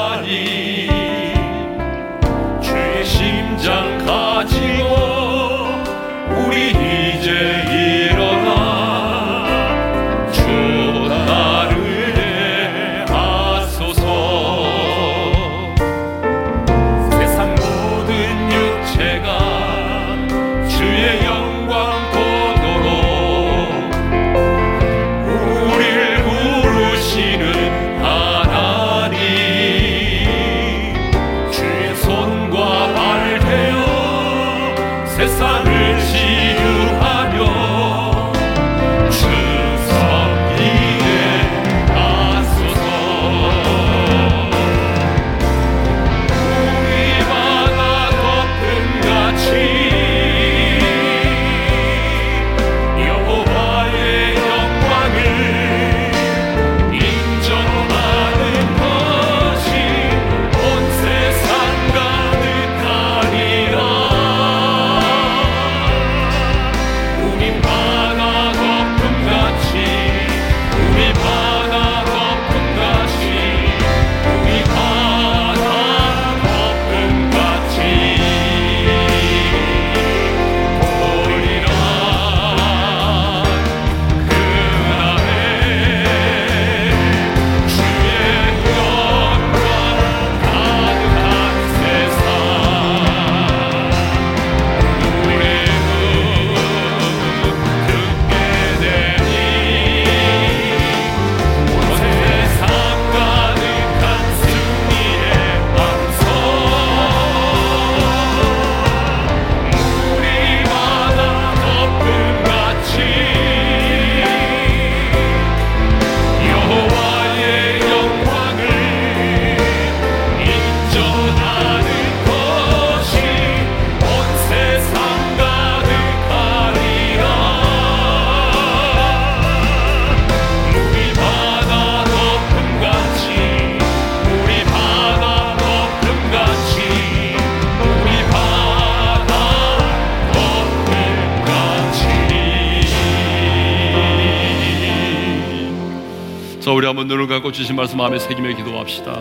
한번 눈을 감고 주신 말씀 마음에 새기며 기도합시다.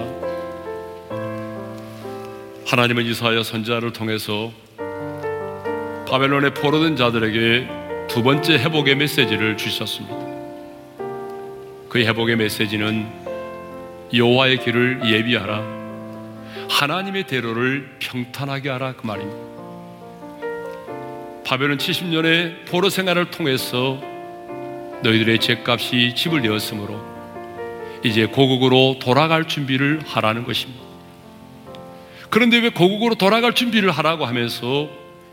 하나님은 이사야 선지자를 통해서 바벨론에 포로된 자들에게 두 번째 회복의 메시지를 주셨습니다. 그 회복의 메시지는 여호와의 길을 예비하라. 하나님의 대로를 평탄하게 하라 그 말입니다. 바벨론 70년의 포로 생활을 통해서 너희들의 죄값이 집을 내었으므로 이제 고국으로 돌아갈 준비를 하라는 것입니다. 그런데 왜 고국으로 돌아갈 준비를 하라고 하면서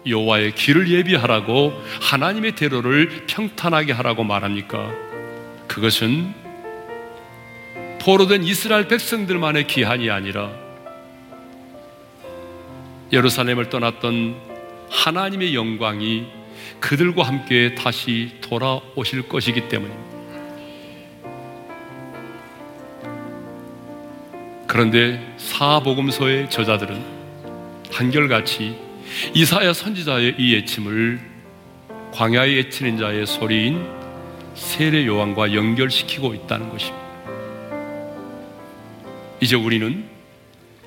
여호와의 길을 예비하라고 하나님의 대로를 평탄하게 하라고 말합니까? 그것은 포로된 이스라엘 백성들만의 기한이 아니라 예루살렘을 떠났던 하나님의 영광이 그들과 함께 다시 돌아오실 것이기 때문입니다. 그런데 사복음서의 저자들은 한결같이 이사야 선지자의 이 예침을 광야에 외치는 자의 소리인 세례 요한과 연결시키고 있다는 것입니다. 이제 우리는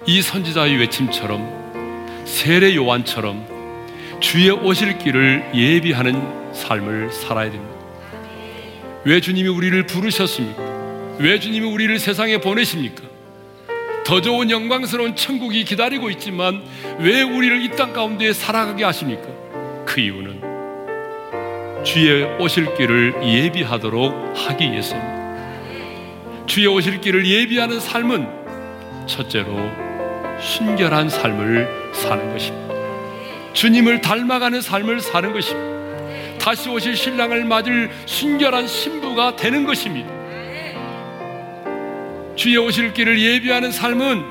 이 선지자의 외침처럼 세례 요한처럼 주의 오실 길을 예비하는 삶을 살아야 됩니다. 왜 주님이 우리를 부르셨습니까? 왜 주님이 우리를 세상에 보내십니까? 더 좋은 영광스러운 천국이 기다리고 있지만 왜 우리를 이 땅 가운데 살아가게 하십니까? 그 이유는 주의 오실 길을 예비하도록 하기 위해서입니다. 주의 오실 길을 예비하는 삶은 첫째로 순결한 삶을 사는 것입니다. 주님을 닮아가는 삶을 사는 것입니다. 다시 오실 신랑을 맞을 순결한 신부가 되는 것입니다. 주의 오실 길을 예비하는 삶은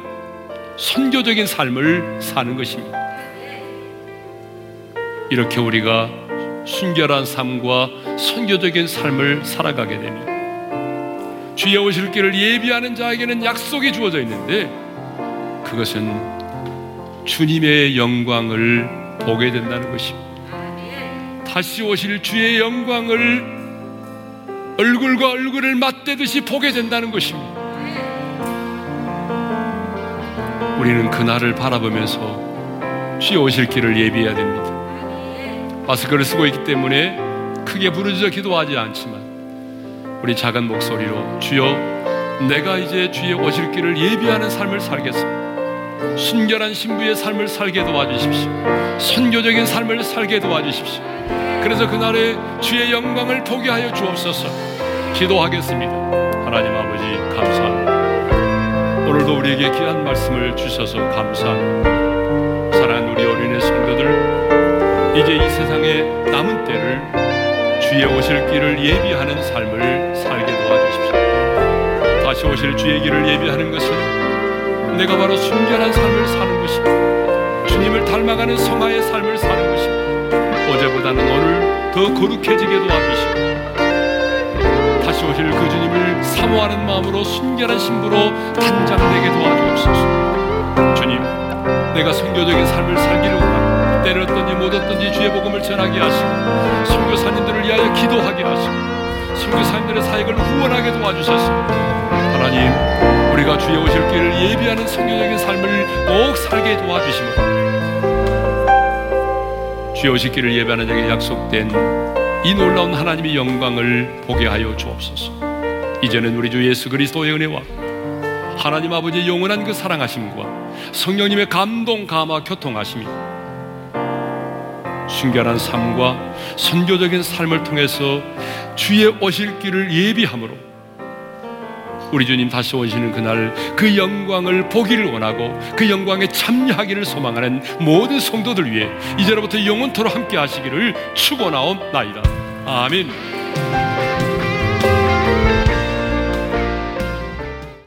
선교적인 삶을 사는 것입니다. 이렇게 우리가 순결한 삶과 선교적인 삶을 살아가게 되면 주의 오실 길을 예비하는 자에게는 약속이 주어져 있는데 그것은 주님의 영광을 보게 된다는 것입니다. 다시 오실 주의 영광을 얼굴과 얼굴을 맞대듯이 보게 된다는 것입니다. 우리는 그날을 바라보면서 주의 오실 길을 예비해야 됩니다. 마스크를 쓰고 있기 때문에 크게 부르짖어 기도하지 않지만 우리 작은 목소리로 주여 내가 이제 주의 오실 길을 예비하는 삶을 살겠습니다. 순결한 신부의 삶을 살게 도와주십시오. 선교적인 삶을 살게 도와주십시오. 그래서 그날에 주의 영광을 보게 하여 주옵소서. 기도하겠습니다. 하나님 아버지 감사합니다. 오늘도 우리에게 귀한 말씀을 주셔서 감사합니다. 사랑하는 우리 어린애 성도들, 이제 이 세상에 남은 때를 주의 오실 길을 예비하는 삶을 살게 도와주십시오. 다시 오실 주의 길을 예비하는 것은 내가 바로 순결한 삶을 사는 것입니다. 주님을 닮아가는 성화의 삶을 사는 것입니다. 어제보다는 오늘 더 거룩해지게 도와주시고 다시 오실 그 주님을 사모하는 마음으로 순결한 신부로 단장되게 도와주옵소서. 주님, 내가 선교적인 삶을 살기를 원합니다. 때를 얻든지 못 얻든지 주의 복음을 전하게 하시고 선교사님들을 위하여 기도하게 하시고 선교사님들의 사역을 후원하게 도와주셔서 하나님, 우리가 주의 오실 길을 예비하는 선교적인 삶을 꼭 살게 도와주시고 주의 오실 길을 예배하는 자에게 약속된 이 놀라운 하나님의 영광을 보게 하여 주옵소서. 이제는 우리 주 예수 그리스도의 은혜와 하나님 아버지의 영원한 그 사랑하심과 성령님의 감동 감화 교통하심이 순결한 삶과 선교적인 삶을 통해서 주의 오실 길을 예비함으로 우리 주님 다시 오시는 그날 그 영광을 보기를 원하고 그 영광에 참여하기를 소망하는 모든 성도들 위해 이제로부터 영원토록 함께 하시기를 축원하옵나이다. 아멘.